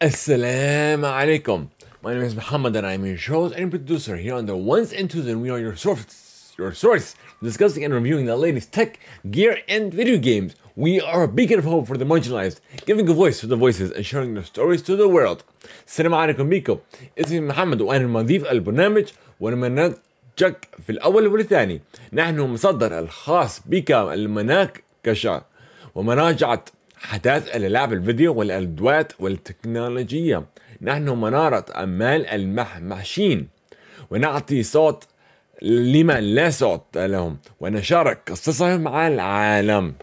Assalamu alaikum. My name is Muhammad and I'm your host and producer here on the Ones and Twos and we are your source, your source discussing and reviewing the latest tech, gear and video games. We are a beacon of hope for the marginalized, giving a voice to the voices and sharing their stories to the world. السلام عليكم بيكم اسمي محمد وانا المضيف البرنامج والمنهجك في الاول والثاني نحن مصدر الخاص بك المناقشة ومراجعة حداث الالعاب الفيديو والأدوات والتكنولوجيا نحن منارة أمال المحمحشين ونعطي صوت لمن لا صوت لهم. ونشارك قصصهم مع العالم.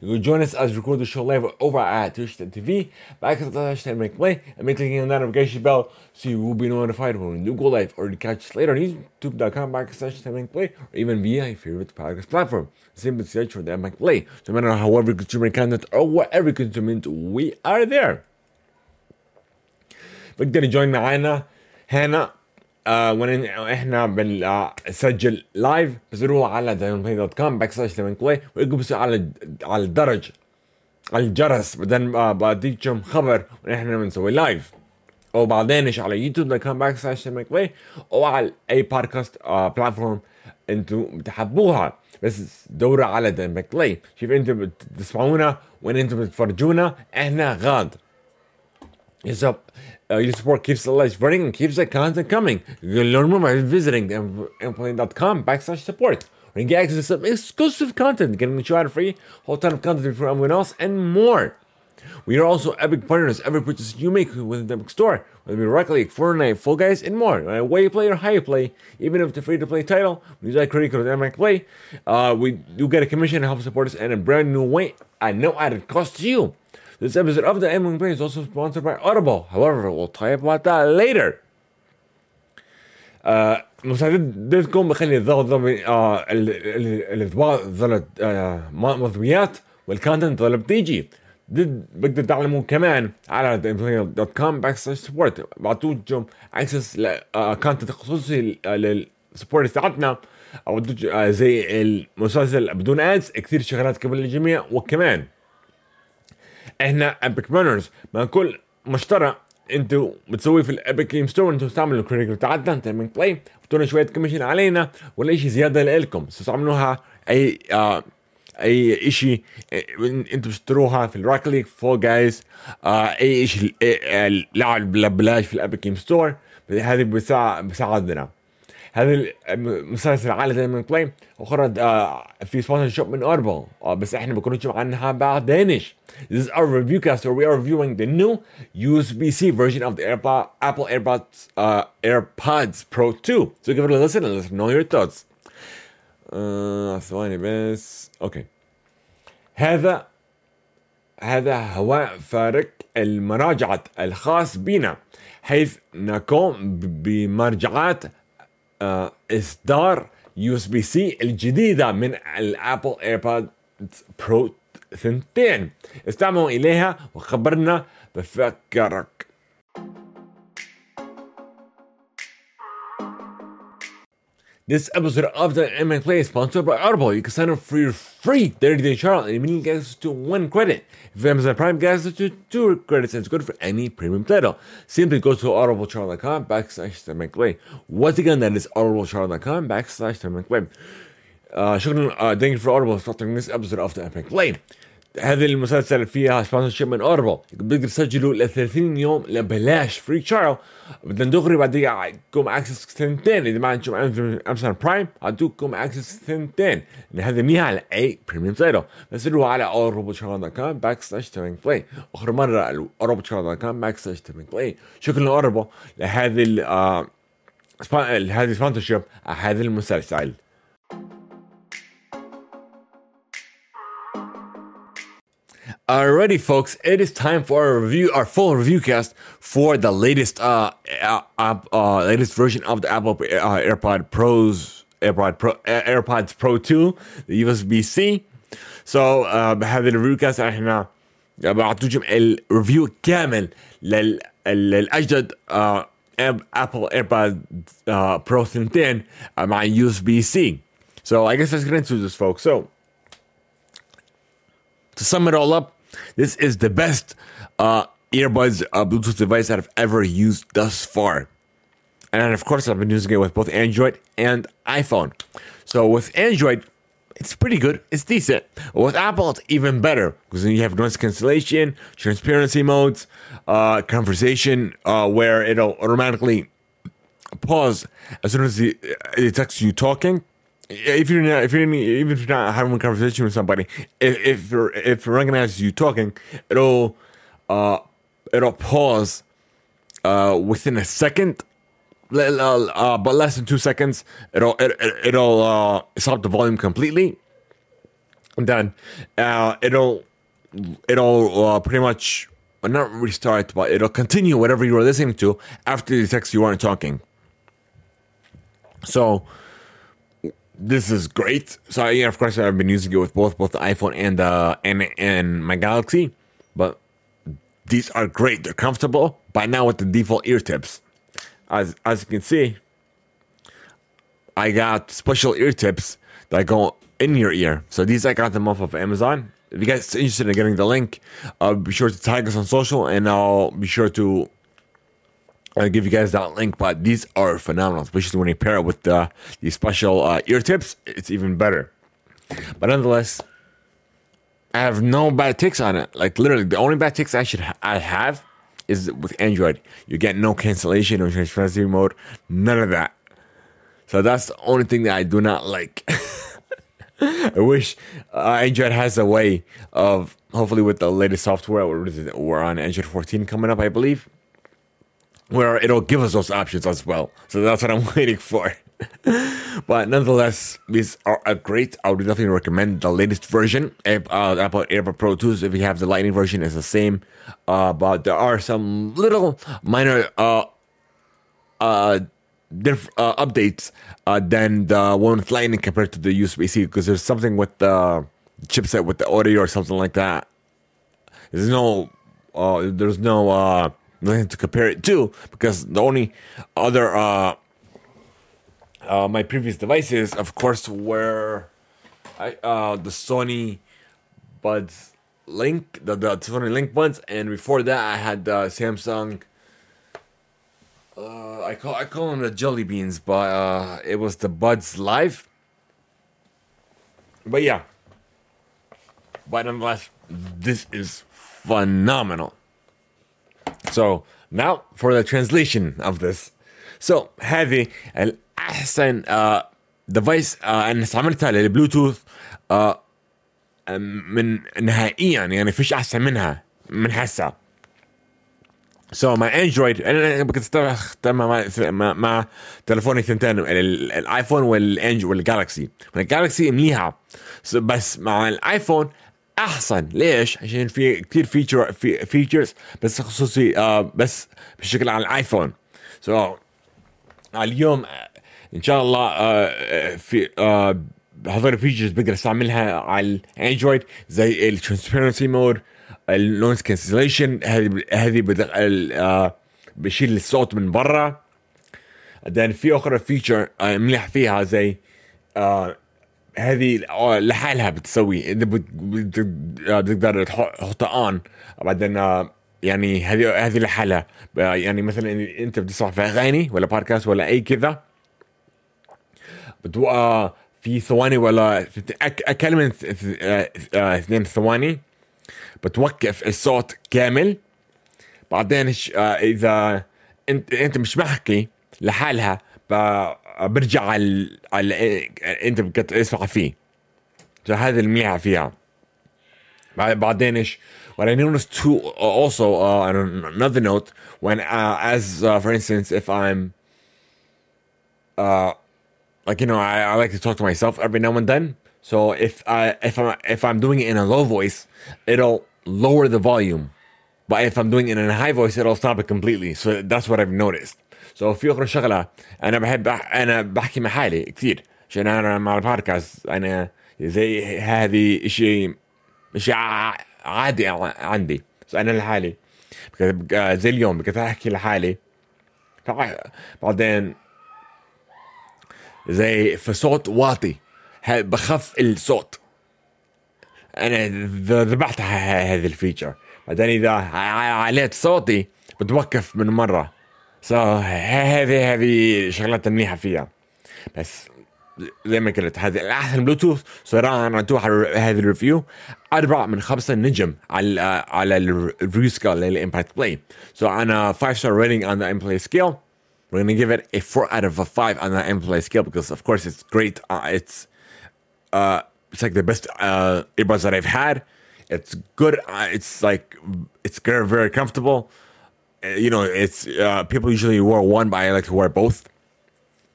You can join us as we record the show live over at twitch.tv Back at the make play and make clicking on the notification bell so you will be notified when we do go live or to catch us later on youtube.com back at make play or even via your favorite podcast platform. Simply search for the make play. No matter however consuming content or whatever consuming, we are there. But then join Hannah, Hannah آه وين إحنا بنسجل لايف بزوروا على دوت كوم باك سلاش بس على على الدرج على الجرس بعدين آه بديكم خبر ونحن بنسوي لايف أو بعدين إيش على يوتيوب دوت كوم باك سلاش أو على أي بودكاست آه بلاتفورم أنتم بتحبوها. بس دوروا على بلاي شوف أنتم بتسمعونا وين أنتم بتفرجونا إحنا غاد. Yes, up. Uh, your support keeps the lights running and keeps the content coming. You can learn more by visiting mplane.com backslash support. Or you get access to some exclusive content, getting the show ad free, whole ton of content for everyone else, and more. We are also epic partners. Every purchase you make within the Epic Store, whether it be Rocket League, Fortnite, Fall Guys, and more. No where you play or how you play, even if it's a free-to-play title, we use that credit at Epic Play. Uh, we do get a commission to help support us in a brand new way at no added cost to you. This episode of the M1 Play is also sponsored by Audible. However, we'll talk about that later. آه مساعدتكم بخلي الضغط آه الاضواء ظلت آه مضويات والكونتنت ظل بتيجي بقدر تعلموا كمان على دوت كوم باك سبورت بعطوكم اكسس لكونتنت خصوصي للسبورت تاعتنا أو زي المسلسل بدون ادز كثير شغلات قبل الجميع وكمان إحنا ابيك رانرز مع كل مشترى أنتوا بتسويه في الابيك جيم ستور أنتوا تستعملوا الكريدت بتاعتنا تعمل بلاي بتدونا شوية كوميشن علينا ولا شيء زيادة لكم تستعملوها أي آه أي شيء أنتوا بتشتروها في الروك ليج فول جايز آه أي شيء لعب ببلاش في الابيك جيم ستور هذه بساعد هذا المسلسل على دايما بلاي وخرج آه في سبونسر شوب من اوربل آه بس إحنا بنكونش عنها بعدينش This is our review cast. Where we are reviewing the new USB-C version of the AirPod, Apple AirPods uh, AirPods Pro 2. So give it a listen and let us know your thoughts. ثواني بس أوكي هذا هذا هو فارق المراجعة الخاص بنا حيث نقوم بمراجعات اصدار يو اس بي سي الجديدة من الأبل ايربود برو ثنتين استمعوا إليها وخبرنا بفكرك. This episode of the Impact Play is sponsored by Audible. You can sign up for your free 30 day trial and immediately get access to one credit. If Amazon Prime gets access to two credits, and it's good for any premium title. Simply go to audibletrial.com backslash the Play. Once again, that is audibletrial.com backslash the Play. Uh, Shukran, uh, thank you for Audible sponsoring this episode of the Impact Play. هذه المسلسل فيها سبونسرشيب من اوربل بتقدر تسجلوا ل 30 يوم لبلاش فري تشايل بدنا دغري بعدين عندكم اكسس ثنتين إذا ما عندكم امازون برايم عندكم اكسس ثنتين هذا ميها على أي بريميوم تايتل بس روحوا على اوروبوتشارل.com باك سلاش تيرنج بلاي اخر مرة اوروبوتشارل.com باك سلاش تيرنج بلاي شكرا لاوربل لهذه هذه السبونسرشيب هذا المسلسل. Alrighty, folks, it is time for our review, our full review cast for the latest, uh, uh, uh latest version of the Apple uh, AirPod Pros, AirPod Pro, AirPods Pro 2, the USB-C. So, uh, بهذا الريفيو كاست احنا بعطيكم الريفيو كامل لل للاجدد uh, Apple AirPod uh, Pro 2 uh, مع USB-C. So I guess let's get into this, folks. So to sum it all up, This is the best uh, earbuds uh, Bluetooth device that I've ever used thus far. And of course, I've been using it with both Android and iPhone. So with Android, it's pretty good. It's decent. With Apple, it's even better because then you have noise cancellation, transparency modes, uh, conversation, uh, where it'll automatically pause as soon as it detects you talking. If you're not, if you're even if you're not having a conversation with somebody, if if, if it recognizes you talking, it'll uh, it'll pause uh, within a second uh, but less than two seconds, it'll it, it, will uh, stop the volume completely, and then uh, it'll it'll uh, pretty much not restart, but it'll continue whatever you were listening to after the text you weren't talking. So this is great. So yeah, of course I've been using it with both both the iPhone and uh and and my Galaxy, but these are great. They're comfortable. By now with the default ear tips as as you can see, I got special ear tips that go in your ear. So these I got them off of Amazon. If you guys are interested in getting the link, uh, be sure to tag us on social, and I'll be sure to uh, give you guys that link. But these are phenomenal, especially when you pair it with the these special uh, ear tips. It's even better. But nonetheless, I have no bad ticks on it. Like literally, the only bad ticks I should ha- I have is with Android. You get no cancellation, no transparency mode, none of that. So that's the only thing that I do not like. I wish uh, Android has a way of hopefully with the latest software. We're on Android 14 coming up, I believe, where it'll give us those options as well. So that's what I'm waiting for. but nonetheless, these are great. I would definitely recommend the latest version. Uh, Apple AirPod Pro 2s, if you have the Lightning version, is the same. Uh, but there are some little minor uh, uh, diff- uh, updates uh, than the one with Lightning compared to the USB C because there's something with the chipset with the audio or something like that. There's no, uh, there's no uh, nothing to compare it to because the only other uh, uh, my previous devices, of course, were I, uh, the Sony Buds Link, the, the Sony Link Buds, and before that, I had the Samsung. Uh, I call I call them the jelly beans, but uh, it was the Buds Live. But yeah, but nonetheless, this is phenomenal. So now for the translation of this. So هذه احسن ديفايس أنا استعملتها للبلوتوث من نهائيا يعني فيش أحسن منها من هسه سو مع اندرويد أنا كنت أستخدم مع, مع, تلفوني الثنتين الآيفون والانج والجالكسي الجالكسي مليحة. بس مع الآيفون أحسن. ليش؟ عشان في كثير فيتشر في فيتشرز بس خصوصي آه بس بشكل على الآيفون. سو so, اليوم إن شاء الله آه في آه هذول الفيتشرز بقدر أستعملها على الأندرويد زي الترانسبيرنسي مود النويز كانسليشن هذه هذه آه بشيل الصوت من برا. بعدين في أخرى فيتشر آه مليح فيها زي آه هذه لحالها بتسوي. انت بتقدر تحطها اون بعدين آه يعني هذه هذه لحالها يعني مثلا أنت بتسمع في أغاني ولا بودكاست ولا أي كذا بتوقع في ثواني ولا أقل من اثنين ثواني بتوقف الصوت كامل. بعدين إذا أنت أنت مش محكي لحالها برجع على على انت بتسمع فيه هذا الميعة فيها بعدين ايش what I noticed too also uh, on another note when uh, as uh, for instance if I'm uh like you know I, I like to talk to myself every now and then so if I if I'm if I'm doing it in a low voice it'll lower the volume but if I'm doing it in a high voice it'll stop it completely so that's what I've noticed So في أخرى شغلة. أنا بحب أنا بحكي مع حالي كثير. عشان أنا مع البودكاست أنا زي هذه شيء شيء عادي عندي. So أنا لحالي. زي اليوم بقدر أحكي لحالي. بعدين زي في صوت واطي. بخف الصوت. أنا ذبحت هذه الفيتشر. بعدين إذا عليت صوتي بتوقف من مرة. سو هذه هذه شغلات منيحه فيها بس زي ما قلت هذه احسن بلوتوث صراحة اعطوها هذه الريفيو أربعة من خمسة نجم على على الريفيو سكيل للإمباكت بلاي so أنا 5 star rating on the impact scale we're gonna give it a 4 out of a 5 on the impact scale because of course it's great uh, it's uh, it's like the best uh, earbuds that I've had. It's good. Uh, it's like it's very very comfortable. You know, it's uh, people usually wear one, but I like to wear both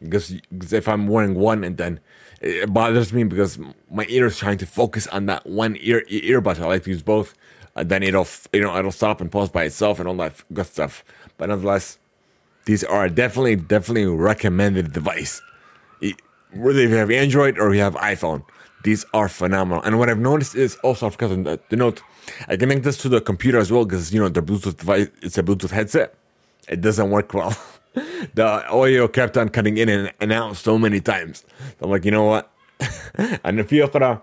because, if I'm wearing one and then it bothers me because my ear is trying to focus on that one ear earbud. I like to use both. And then it'll you know it'll stop and pause by itself and all that good stuff. But nonetheless, these are definitely definitely recommended device whether you have Android or you have iPhone. These are phenomenal. And what I've noticed is also I've forgotten the, the note. I connect this to the computer as well because you know the Bluetooth device. It's a Bluetooth headset. It doesn't work well. the audio kept on cutting in and, and out so many times. I'm like, you know what? أنا في أقرأ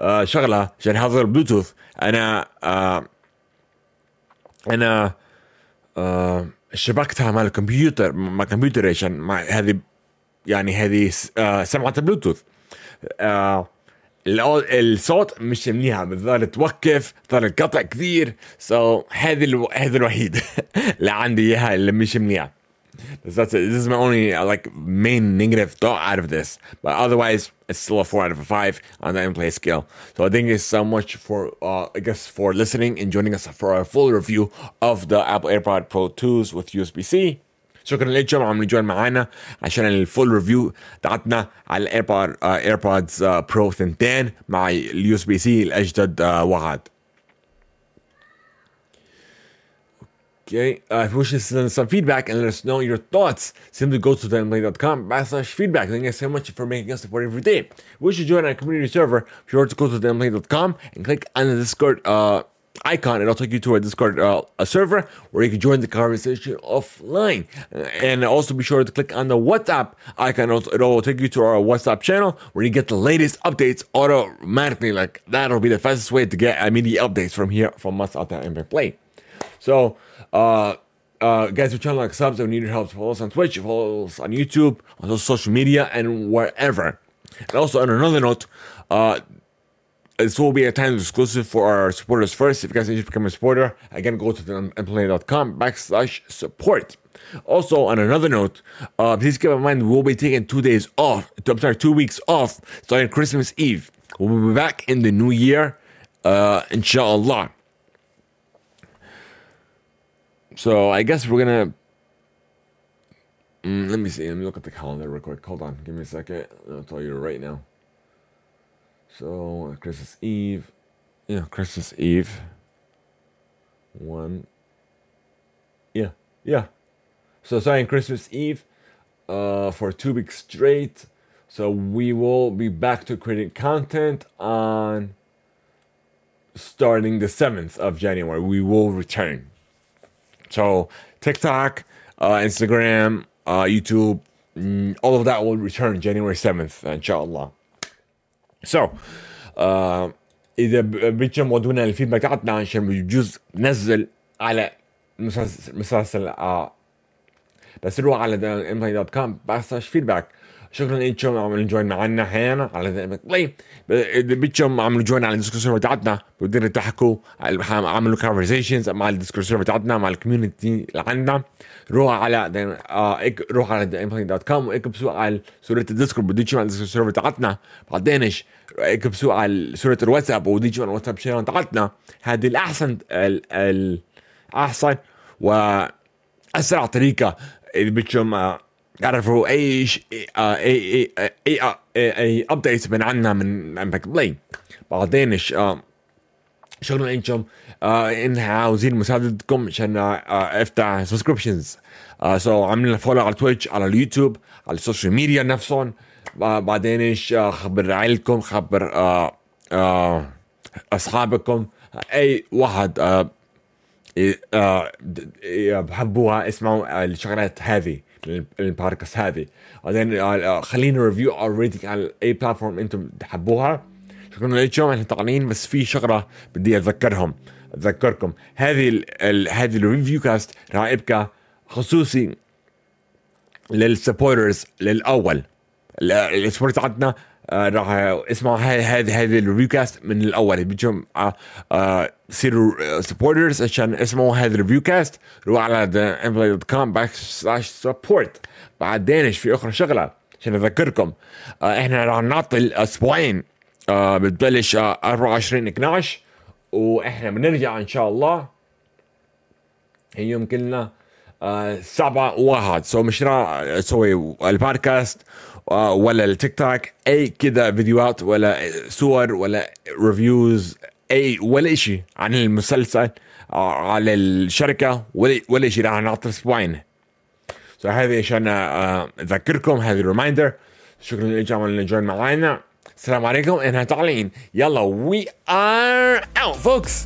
آه شغلة عشان هذا البلوتوث أنا آه أنا آه شبكتها مع الكمبيوتر مع الكمبيوتر عشان مع هذه يعني هذه س- آه سمعة البلوتوث آه الصوت مش منيحة بتظل توقف بتظل قطع كثير سو so, هذه ألو... هذا الوحيد اللي عندي اياها اللي مش it. This is my only uh, like main negative thought out of this, but otherwise it's still a four out of a five on the in-play scale. So think it's so much for uh, I guess for listening and joining us for our full review of the Apple AirPod Pro 2s with USB-C. شكرا لاتشام عم يجوين معانا عشان الفول ريفيو بتاعتنا على الايربود ايربودز برو ثنتين مع اليو اس بي سي الاجدد وعد Okay. Uh, if you wish to send some feedback and let us know your thoughts, simply go to theimpactplay.com backslash feedback. Thank you guys so much for making us support every day. If you wish to join our community server, be sure to go to theimpactplay.com and click on the Discord uh, icon. It'll take you to a Discord uh, a server where you can join the conversation offline. And also be sure to click on the WhatsApp icon. Also, It'll take you to our WhatsApp channel where you get the latest updates automatically. Like that'll be the fastest way to get immediate updates from here from us out there in Play. So, uh, uh, guys, trying to like subs and we need your help. Follow us on Twitch, follow us on YouTube, on social media, and wherever. And also, on another note, uh, this will be a time exclusive for our supporters first. If you guys need to become a supporter, again, go to theimpactplay.com backslash support. Also, on another note, uh, please keep in mind we'll be taking two days off. I'm sorry, two weeks off starting Christmas Eve. We'll be back in the new year, uh, inshallah. So I guess we're gonna. Mm, let me see. Let me look at the calendar real quick. Hold on. Give me a second. I'll tell you right now. So Christmas Eve. Yeah, Christmas Eve. One. Yeah, yeah. So sorry, Christmas Eve, uh, for two weeks straight. So we will be back to creating content on starting the seventh of January. We will return. So TikTok, uh, Instagram, uh, YouTube, mm, all of that will return January 7th, inshallah. So, uh, إذا ب- بدكم ودونا الفيدباك تاعتنا عشان بجوز ننزل على مسلسل مسلسل آه بس روح على mplay.com backslash feedback شكرا أنتم عم جوين معنا أحيانا على طيب بتشم عم جوين على الديسكورسيرفر تاعتنا بدنا تحكوا عملوا كونفرسيشنز مع الديسكورسيرفر تاعتنا مع الكوميونتي اللي عندنا روح على آه، روح على دوت كوم وإكبسوا على صورة الديسكورد. بده يجي على السيرفر تاعتنا. بعدينش إكبسوا على صورة الواتساب وبده على الواتساب شير تاعتنا. هذه الاحسن الاحسن وأسرع طريقة. اللي بتشم آه، يعرفوا أي ش- آه، اي اي اي اي, اي, أي ابديت من عنا من امباكت بلاي بعدين ش- آه، شغلنا انكم آه ان عاوزين مساعدتكم عشان آه أفتح سبسكريبشنز آه سو عاملين فولو على تويتش على اليوتيوب على السوشيال ميديا نفسهم. آه بعدين إيش آه خبر عيلتكم خبر آه آه أصحابكم. أي واحد آه آه بحبوها اسمعوا الشغلات هذه. البودكاست هذه. بعدين آه، آه، خلينا ريفيو أو ريتنج على أي بلاتفورم أنتم تحبوها. شكرا لكم إحنا طالعين بس في شغلة بدي اذكرهم اذكركم هذه ال ال هذه الريفيو كاست راح يبقى خصوصي للسبورترز للأول. السبورت عندنا راح اسمعوا هذه هذه الريفيو كاست من الأول. بدكم آه، آه، تصيروا سبورترز عشان اسمعوا هذا الريفيو كاست روحوا على theemployee.com باك سلاش سبورت بعدين في أخرى شغلة عشان أذكركم. إحنا راح نعطي الأسبوعين بتبلش 24 12 وإحنا بنرجع إن شاء الله. هي يمكن لنا سبعة واحد. سو مش راح أسوي البودكاست. ولا التيك توك أي كذا فيديوهات ولا صور ولا ريفيوز أي ولا شيء عن المسلسل على الشركة ولا ولا شيء راح نعطي أسبوعين سو هذه عشان أذكركم هذه ريمايندر شكرا لكم اللي جوين معنا السلام عليكم إحنا طالعين. يلا وي ار اوت فوكس